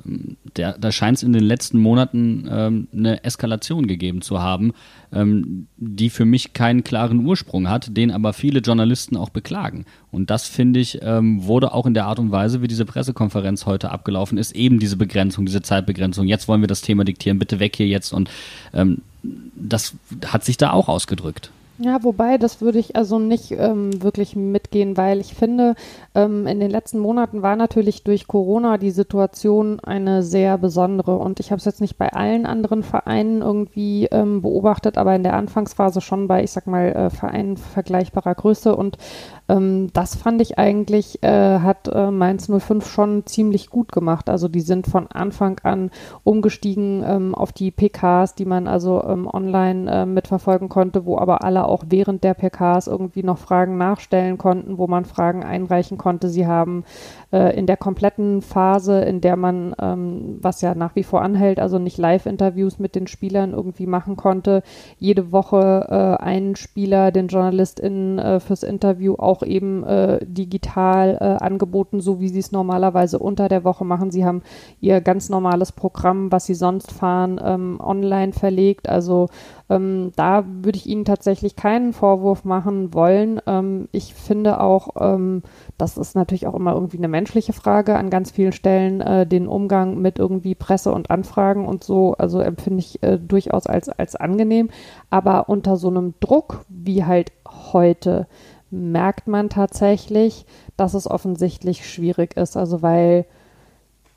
S5: Ähm, der, da scheint es in den letzten Monaten ähm, eine Eskalation gegeben zu haben, ähm, die für mich keinen klaren Ursprung hat, den aber viele Journalisten auch beklagen. Und das, finde ich, ähm, wurde auch in der Art und Weise, wie diese Pressekonferenz heute abgelaufen ist, eben diese Begrenzung, diese Zeitbegrenzung. Jetzt wollen wir das Thema diktieren, bitte weg hier jetzt. Und ähm, das hat sich da auch ausgedrückt.
S4: Ja, wobei, das würde ich also nicht ähm, wirklich mitgehen, weil ich finde, ähm, in den letzten Monaten war natürlich durch Corona die Situation eine sehr besondere. Und ich habe es jetzt nicht bei allen anderen Vereinen irgendwie ähm, beobachtet, aber in der Anfangsphase schon bei, ich sag mal, äh, Vereinen vergleichbarer Größe. Und ähm, das fand ich eigentlich, äh, hat äh, Mainz 05 schon ziemlich gut gemacht. Also die sind von Anfang an umgestiegen ähm, auf die PKs, die man also ähm, online äh, mitverfolgen konnte, wo aber alle auch während der PKs irgendwie noch Fragen nachstellen konnten, wo man Fragen einreichen konnte. Sie haben äh, in der kompletten Phase, in der man, ähm, was ja nach wie vor anhält, also nicht Live-Interviews mit den Spielern irgendwie machen konnte, jede Woche äh, einen Spieler, den JournalistInnen äh, fürs Interview auch auch eben äh, digital äh, angeboten, so wie sie es normalerweise unter der Woche machen. Sie haben ihr ganz normales Programm, was sie sonst fahren, ähm, online verlegt. Also ähm, da würde ich Ihnen tatsächlich keinen Vorwurf machen wollen. Ähm, ich finde auch, ähm, das ist natürlich auch immer irgendwie eine menschliche Frage an ganz vielen Stellen, äh, den Umgang mit irgendwie Presse und Anfragen und so, also empfinde ich äh, durchaus als, als angenehm. Aber unter so einem Druck wie halt heute, merkt man tatsächlich, dass es offensichtlich schwierig ist. Also weil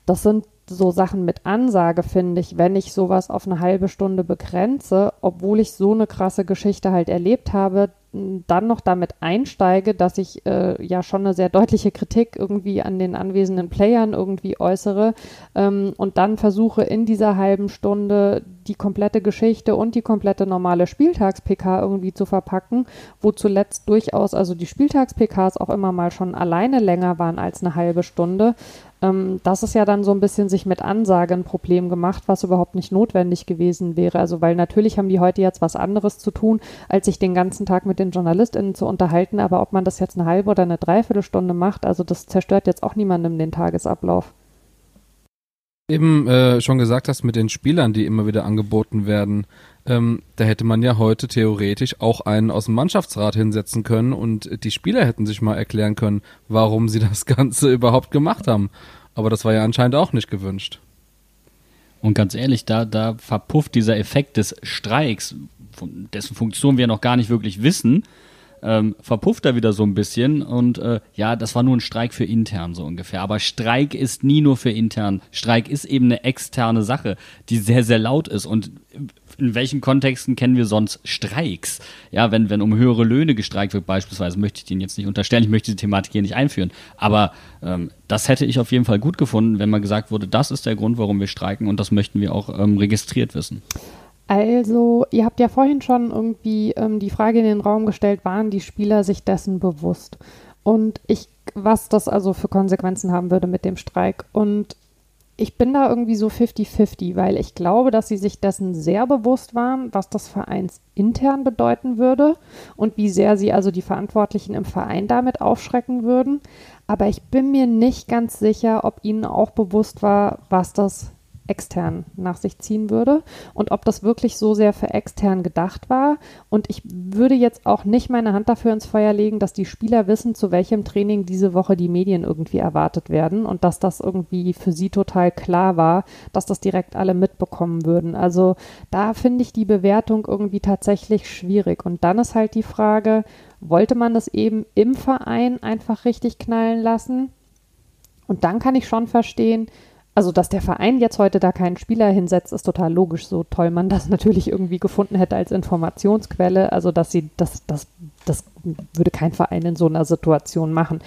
S4: das sind so Sachen mit Ansage, finde ich, wenn ich sowas auf eine halbe Stunde begrenze, obwohl ich so eine krasse Geschichte halt erlebt habe, dann noch damit einsteige, dass ich äh, ja schon eine sehr deutliche Kritik irgendwie an den anwesenden Playern irgendwie äußere ähm, und dann versuche in dieser halben Stunde die komplette Geschichte und die komplette normale Spieltags-PK irgendwie zu verpacken, wo zuletzt durchaus also die Spieltags-PKs auch immer mal schon alleine länger waren als eine halbe Stunde ähm, das ist ja dann so ein bisschen sich mit Ansage ein Problem gemacht, was überhaupt nicht notwendig gewesen wäre. Also weil natürlich haben die heute jetzt was anderes zu tun, als sich den ganzen Tag mit den JournalistInnen zu unterhalten. Aber ob man das jetzt eine halbe oder eine Dreiviertelstunde macht, also das zerstört jetzt auch niemandem den Tagesablauf.
S6: Eben äh, schon gesagt hast mit den Spielern, die immer wieder angeboten werden, ähm, da hätte man ja heute theoretisch auch einen aus dem Mannschaftsrat hinsetzen können und die Spieler hätten sich mal erklären können, warum sie <laughs> das Ganze überhaupt gemacht haben. Aber das war ja anscheinend auch nicht gewünscht.
S5: Und ganz ehrlich, da, da verpufft dieser Effekt des Streiks, dessen Funktion wir noch gar nicht wirklich wissen, ähm, verpufft er wieder so ein bisschen. Und äh, ja, das war nur ein Streik für intern so ungefähr. Aber Streik ist nie nur für intern. Streik ist eben eine externe Sache, die sehr, sehr laut ist. Und in welchen Kontexten kennen wir sonst Streiks? Ja, wenn, wenn um höhere Löhne gestreikt wird, beispielsweise, möchte ich den jetzt nicht unterstellen, ich möchte die Thematik hier nicht einführen. Aber ähm, das hätte ich auf jeden Fall gut gefunden, wenn mal gesagt wurde, das ist der Grund, warum wir streiken und das möchten wir auch ähm, registriert wissen.
S4: Also, ihr habt ja vorhin schon irgendwie ähm, die Frage in den Raum gestellt, waren die Spieler sich dessen bewusst? Und ich, was das also für Konsequenzen haben würde mit dem Streik. Und ich bin da irgendwie so 50-50, weil ich glaube, dass sie sich dessen sehr bewusst waren, was das vereinsintern bedeuten würde und wie sehr sie also die Verantwortlichen im Verein damit aufschrecken würden. Aber ich bin mir nicht ganz sicher, ob ihnen auch bewusst war, was das extern nach sich ziehen würde und ob das wirklich so sehr für extern gedacht war. Und ich würde jetzt auch nicht meine Hand dafür ins Feuer legen, dass die Spieler wissen, zu welchem Training diese Woche die Medien irgendwie erwartet werden und dass das irgendwie für sie total klar war, dass das direkt alle mitbekommen würden. Also da finde ich die Bewertung irgendwie tatsächlich schwierig. Und dann ist halt die Frage, wollte man das eben im Verein einfach richtig knallen lassen? Und dann kann ich schon verstehen, also, dass der Verein jetzt heute da keinen Spieler hinsetzt, ist total logisch, so toll man das <laughs> natürlich irgendwie gefunden hätte als Informationsquelle. Also, dass sie, das, das, das würde kein Verein in so einer Situation machen.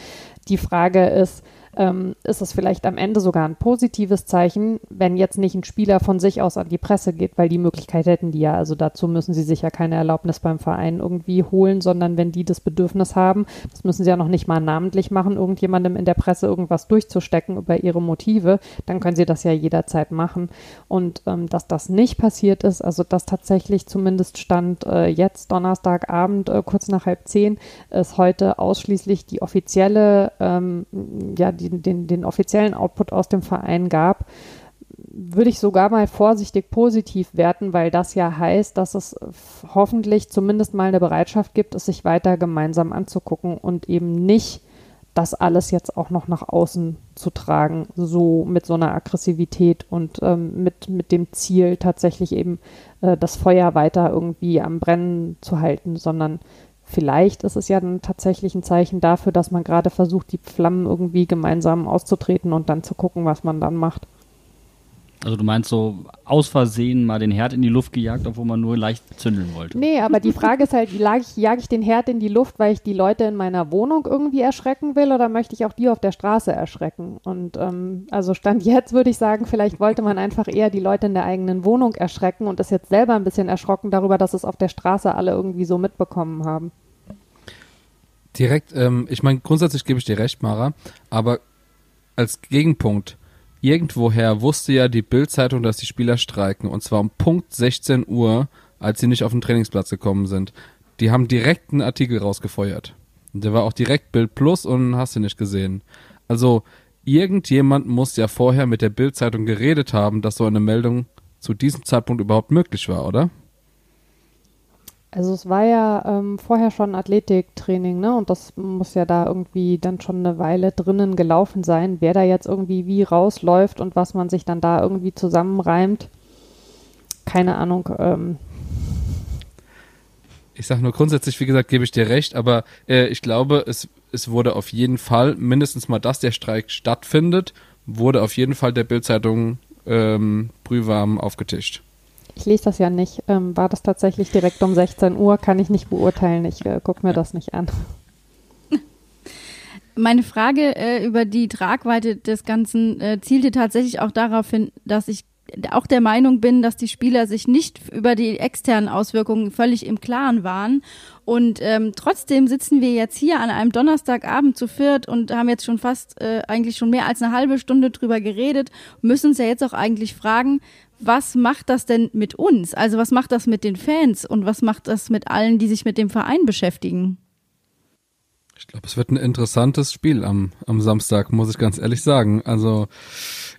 S4: Die Frage ist, ähm, ist es vielleicht am Ende sogar ein positives Zeichen, wenn jetzt nicht ein Spieler von sich aus an die Presse geht, weil die Möglichkeit hätten die ja. Also dazu müssen sie sich ja keine Erlaubnis beim Verein irgendwie holen, sondern wenn die das Bedürfnis haben, das müssen sie ja noch nicht mal namentlich machen, irgendjemandem in der Presse irgendwas durchzustecken über ihre Motive, dann können sie das ja jederzeit machen. Und ähm, dass das nicht passiert ist, also dass tatsächlich zumindest stand äh, jetzt Donnerstagabend äh, kurz nach halb zehn, ist heute ausschließlich die offizielle, ähm, ja, die den, den, offiziellen Output aus dem Verein gab, würde ich sogar mal vorsichtig positiv werten, weil das ja heißt, dass es hoffentlich zumindest mal eine Bereitschaft gibt, es sich weiter gemeinsam anzugucken und eben nicht das alles jetzt auch noch nach außen zu tragen, so mit so einer Aggressivität und ähm, mit, mit dem Ziel tatsächlich eben äh, das Feuer weiter irgendwie am Brennen zu halten, sondern Vielleicht ist es ja dann tatsächlich ein Zeichen dafür, dass man gerade versucht, die Flammen irgendwie gemeinsam auszutreten und dann zu gucken, was man dann macht.
S5: Also du meinst so aus Versehen mal den Herd in die Luft gejagt, obwohl man nur leicht zündeln wollte.
S4: Nee, aber die Frage ist halt, jage ich, jag ich den Herd in die Luft, weil ich die Leute in meiner Wohnung irgendwie erschrecken will oder möchte ich auch die auf der Straße erschrecken? Und ähm, also Stand jetzt würde ich sagen, vielleicht wollte man einfach eher die Leute in der eigenen Wohnung erschrecken und ist jetzt selber ein bisschen erschrocken darüber, dass es auf der Straße alle irgendwie so mitbekommen haben.
S6: Direkt, ähm, ich meine, grundsätzlich gebe ich dir recht, Mara, aber als Gegenpunkt, irgendwoher wusste ja die Bildzeitung, dass die Spieler streiken und zwar um Punkt 16 Uhr, als sie nicht auf den Trainingsplatz gekommen sind. Die haben direkt einen Artikel rausgefeuert. Der war auch direkt Bild Plus und hast du nicht gesehen. Also irgendjemand muss ja vorher mit der Bildzeitung geredet haben, dass so eine Meldung zu diesem Zeitpunkt überhaupt möglich war, oder?
S4: Also es war ja ähm, vorher schon Athletiktraining, ne? Und das muss ja da irgendwie dann schon eine Weile drinnen gelaufen sein. Wer da jetzt irgendwie wie rausläuft und was man sich dann da irgendwie zusammenreimt, keine Ahnung. Ähm.
S6: Ich sag nur grundsätzlich, wie gesagt, gebe ich dir recht, aber äh, ich glaube, es, es wurde auf jeden Fall, mindestens mal, dass der Streik stattfindet, wurde auf jeden Fall der Bildzeitung ähm, brühwarm aufgetischt.
S4: Ich lese das ja nicht. Ähm, war das tatsächlich direkt um 16 Uhr? Kann ich nicht beurteilen. Ich äh, gucke mir das nicht an. <laughs>
S3: Meine Frage äh, über die Tragweite des Ganzen äh, zielte tatsächlich auch darauf hin, dass ich auch der Meinung bin, dass die Spieler sich nicht über die externen Auswirkungen völlig im Klaren waren. Und ähm, trotzdem sitzen wir jetzt hier an einem Donnerstagabend zu viert und haben jetzt schon fast äh, eigentlich schon mehr als eine halbe Stunde drüber geredet, müssen uns ja jetzt auch eigentlich fragen, was macht das denn mit uns? Also was macht das mit den Fans und was macht das mit allen, die sich mit dem Verein beschäftigen?
S6: Ich glaube, es wird ein interessantes Spiel am, am Samstag, muss ich ganz ehrlich sagen. Also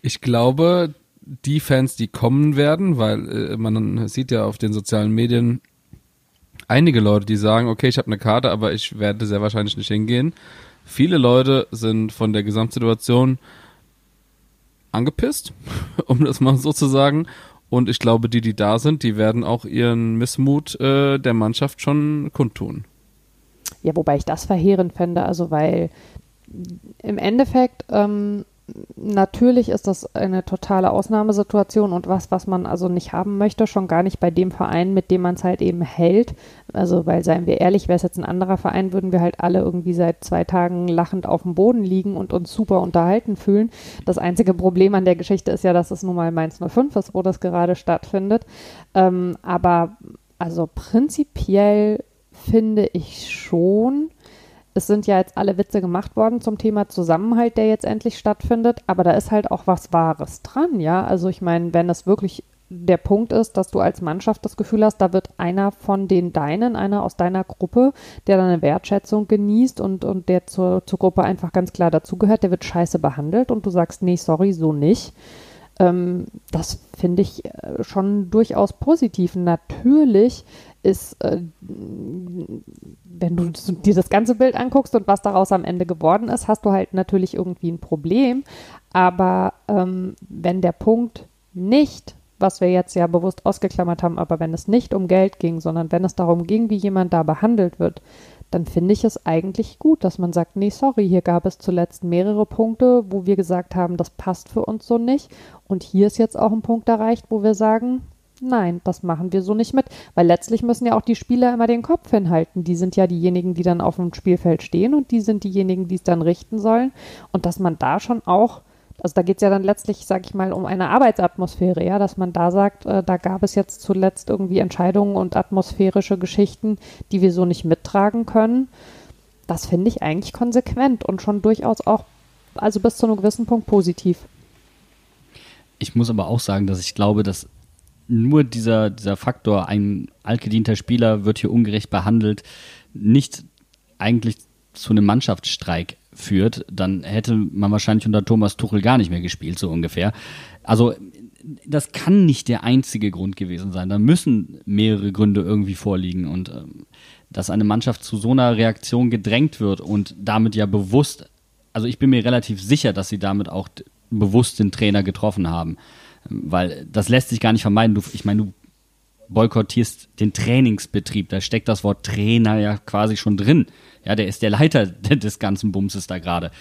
S6: ich glaube, die Fans, die kommen werden, weil äh, man sieht ja auf den sozialen Medien einige Leute, die sagen, okay, ich habe eine Karte, aber ich werde sehr wahrscheinlich nicht hingehen. Viele Leute sind von der Gesamtsituation angepisst, <laughs> um das mal so zu sagen. Und ich glaube, die, die da sind, die werden auch ihren Missmut äh, der Mannschaft schon kundtun.
S4: Ja, wobei ich das verheerend fände, also weil im Endeffekt ähm, natürlich ist das eine totale Ausnahmesituation und was, was man also nicht haben möchte, schon gar nicht bei dem Verein, mit dem man es halt eben hält. Also, weil, seien wir ehrlich, wäre es jetzt ein anderer Verein, würden wir halt alle irgendwie seit zwei Tagen lachend auf dem Boden liegen und uns super unterhalten fühlen. Das einzige Problem an der Geschichte ist ja, dass es nun mal Mainz 05 ist, wo das gerade stattfindet. Ähm, aber also prinzipiell finde ich schon, es sind ja jetzt alle Witze gemacht worden zum Thema Zusammenhalt, der jetzt endlich stattfindet, aber da ist halt auch was Wahres dran, ja. Also ich meine, wenn es wirklich der Punkt ist, dass du als Mannschaft das Gefühl hast, da wird einer von den Deinen, einer aus deiner Gruppe, der deine Wertschätzung genießt und, und der zur, zur Gruppe einfach ganz klar dazugehört, der wird scheiße behandelt und du sagst, nee, sorry, so nicht. Ähm, das finde ich äh, schon durchaus positiv. Natürlich ist, äh, wenn du dir das ganze Bild anguckst und was daraus am Ende geworden ist, hast du halt natürlich irgendwie ein Problem. Aber ähm, wenn der Punkt nicht, was wir jetzt ja bewusst ausgeklammert haben, aber wenn es nicht um Geld ging, sondern wenn es darum ging, wie jemand da behandelt wird, dann finde ich es eigentlich gut, dass man sagt, nee, sorry, hier gab es zuletzt mehrere Punkte, wo wir gesagt haben, das passt für uns so nicht. Und hier ist jetzt auch ein Punkt erreicht, wo wir sagen, nein, das machen wir so nicht mit. Weil letztlich müssen ja auch die Spieler immer den Kopf hinhalten. Die sind ja diejenigen, die dann auf dem Spielfeld stehen und die sind diejenigen, die es dann richten sollen. Und dass man da schon auch, also da geht es ja dann letztlich, sag ich mal, um eine Arbeitsatmosphäre, ja, dass man da sagt, äh, da gab es jetzt zuletzt irgendwie Entscheidungen und atmosphärische Geschichten, die wir so nicht mittragen können. Das finde ich eigentlich konsequent und schon durchaus auch, also bis zu einem gewissen Punkt positiv.
S5: Ich muss aber auch sagen, dass ich glaube, dass nur dieser, dieser Faktor, ein altgedienter Spieler wird hier ungerecht behandelt, nicht eigentlich zu einem Mannschaftsstreik führt, dann hätte man wahrscheinlich unter Thomas Tuchel gar nicht mehr gespielt, so ungefähr. Also das kann nicht der einzige Grund gewesen sein. Da müssen mehrere Gründe irgendwie vorliegen und ähm, dass eine Mannschaft zu so einer Reaktion gedrängt wird und damit ja bewusst, also ich bin mir relativ sicher, dass sie damit auch bewusst den Trainer getroffen haben weil das lässt sich gar nicht vermeiden. Du, ich meine, du boykottierst den Trainingsbetrieb. Da steckt das Wort Trainer ja quasi schon drin. Ja, der ist der Leiter <laughs> des ganzen Bumses da gerade.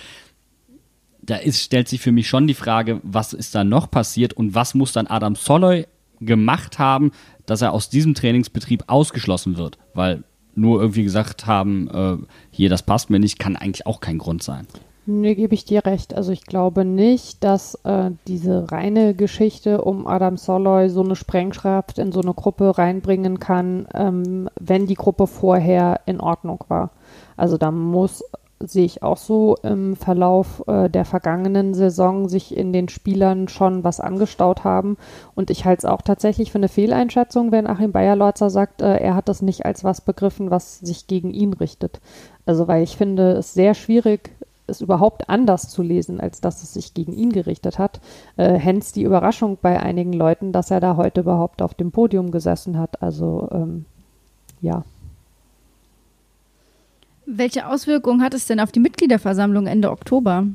S5: Da ist, stellt sich für mich schon die Frage, was ist da noch passiert und was muss dann Adam Soloy gemacht haben, dass er aus diesem Trainingsbetrieb ausgeschlossen wird? Weil nur irgendwie gesagt haben, äh, hier, das passt mir nicht, kann eigentlich auch kein Grund sein.
S4: Nee, gebe ich dir recht. Also ich glaube nicht, dass äh, diese reine Geschichte um Adam Soloy so eine Sprengkraft in so eine Gruppe reinbringen kann, ähm, wenn die Gruppe vorher in Ordnung war. Also da muss, sehe ich auch so im Verlauf äh, der vergangenen Saison sich in den Spielern schon was angestaut haben. Und ich halte es auch tatsächlich für eine Fehleinschätzung, wenn Achim Bayerlorzer sagt, äh, er hat das nicht als was begriffen, was sich gegen ihn richtet. Also weil ich finde es sehr schwierig, es überhaupt anders zu lesen, als dass es sich gegen ihn gerichtet hat. Äh, hence die Überraschung bei einigen Leuten, dass er da heute überhaupt auf dem Podium gesessen hat. Also ähm, ja.
S3: Welche Auswirkungen hat es denn auf die Mitgliederversammlung Ende Oktober?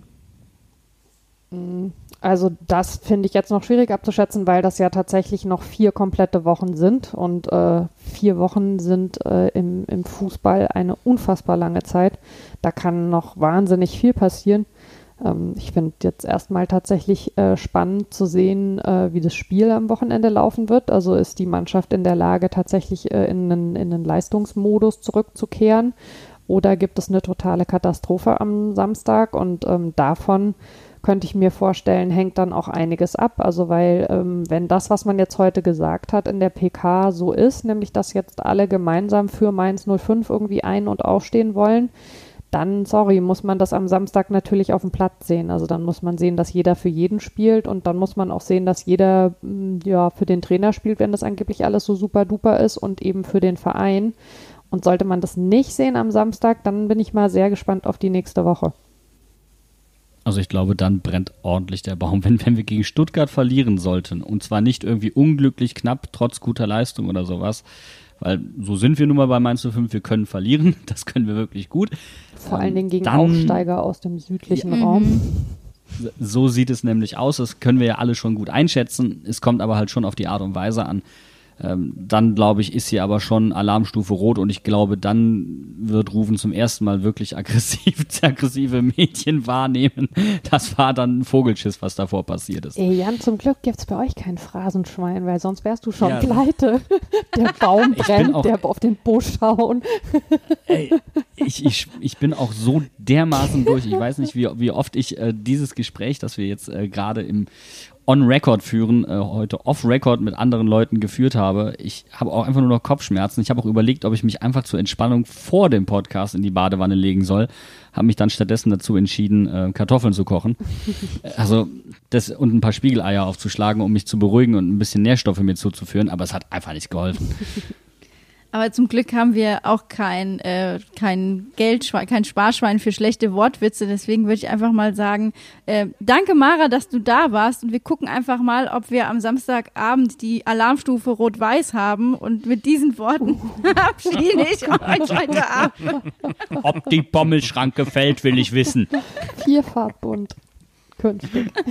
S4: Also das finde ich jetzt noch schwierig abzuschätzen, weil das ja tatsächlich noch vier komplette Wochen sind und äh, vier Wochen sind äh, im, im Fußball eine unfassbar lange Zeit. Da kann noch wahnsinnig viel passieren. Ähm, ich finde jetzt erstmal tatsächlich äh, spannend zu sehen, äh, wie das Spiel am Wochenende laufen wird. Also ist die Mannschaft in der Lage, tatsächlich äh, in, einen, in einen Leistungsmodus zurückzukehren oder gibt es eine totale Katastrophe am Samstag und ähm, davon könnte ich mir vorstellen, hängt dann auch einiges ab. Also weil ähm, wenn das, was man jetzt heute gesagt hat in der PK so ist, nämlich dass jetzt alle gemeinsam für Mainz 05 irgendwie ein- und aufstehen wollen, dann, sorry, muss man das am Samstag natürlich auf dem Platz sehen. Also dann muss man sehen, dass jeder für jeden spielt und dann muss man auch sehen, dass jeder mm, ja für den Trainer spielt, wenn das angeblich alles so super duper ist und eben für den Verein. Und sollte man das nicht sehen am Samstag, dann bin ich mal sehr gespannt auf die nächste Woche.
S5: Also ich glaube, dann brennt ordentlich der Baum, <laughs> wenn, wenn wir gegen Stuttgart verlieren sollten. Und zwar nicht irgendwie unglücklich knapp, trotz guter Leistung oder sowas. Weil so sind wir nun mal bei Mainz 05, wir können verlieren. <laughs> Das können wir wirklich gut.
S4: Vor
S5: Ähm,
S4: allen Dingen gegen
S5: dann-
S4: Aufsteiger aus dem südlichen
S3: Ja.
S4: Raum.
S5: So sieht es nämlich aus. Das können wir ja alle schon gut einschätzen. Es kommt aber halt schon auf die Art und Weise an. Ähm, dann glaube ich, ist hier aber schon Alarmstufe rot und ich glaube, dann wird Rufen zum ersten Mal wirklich aggressiv, <laughs> aggressive Mädchen wahrnehmen. Das war dann ein Vogelschiss, was davor passiert ist.
S4: Ey, Jan, zum Glück gibt's bei euch kein Phrasenschwein, weil sonst wärst du schon
S5: Ja.
S4: pleite. <laughs> Der Baum brennt,
S5: auch-
S4: der auf den Busch hauen.
S5: Ey, ich, ich, ich bin auch so dermaßen durch. Ich weiß nicht, wie, wie oft ich äh, dieses Gespräch, das wir jetzt äh, gerade im On-Record führen, äh, heute off-Record mit anderen Leuten geführt habe. Ich habe auch einfach nur noch Kopfschmerzen. Ich habe auch überlegt, ob ich mich einfach zur Entspannung vor dem Podcast in die Badewanne legen soll. Habe mich dann stattdessen dazu entschieden, äh, Kartoffeln zu kochen. Äh, Also das und ein paar Spiegeleier aufzuschlagen, um mich zu beruhigen und ein bisschen Nährstoffe mir zuzuführen. Aber es hat einfach nicht geholfen.
S3: Aber zum Glück haben wir auch kein, äh, kein Geldschwein, kein Sparschwein für schlechte Wortwitze. Deswegen würde ich einfach mal sagen, äh, danke Mara, dass du da warst. Und wir gucken einfach mal, ob wir am Samstagabend die Alarmstufe Rot-Weiß haben. Und mit diesen Worten <laughs> verabschiede ich <laughs> euch heute Abend.
S5: Ob die Bommelschranke fällt, will ich wissen.
S4: Vierfarbbunt. Künftig. <laughs>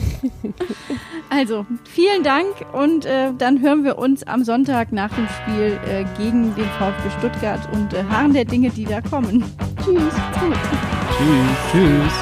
S3: Also, vielen Dank und äh, dann hören wir uns am Sonntag nach dem Spiel äh, gegen den VfB Stuttgart und äh, harren der Dinge, die da kommen. Tschüss.
S5: Tschüss. Tschüss.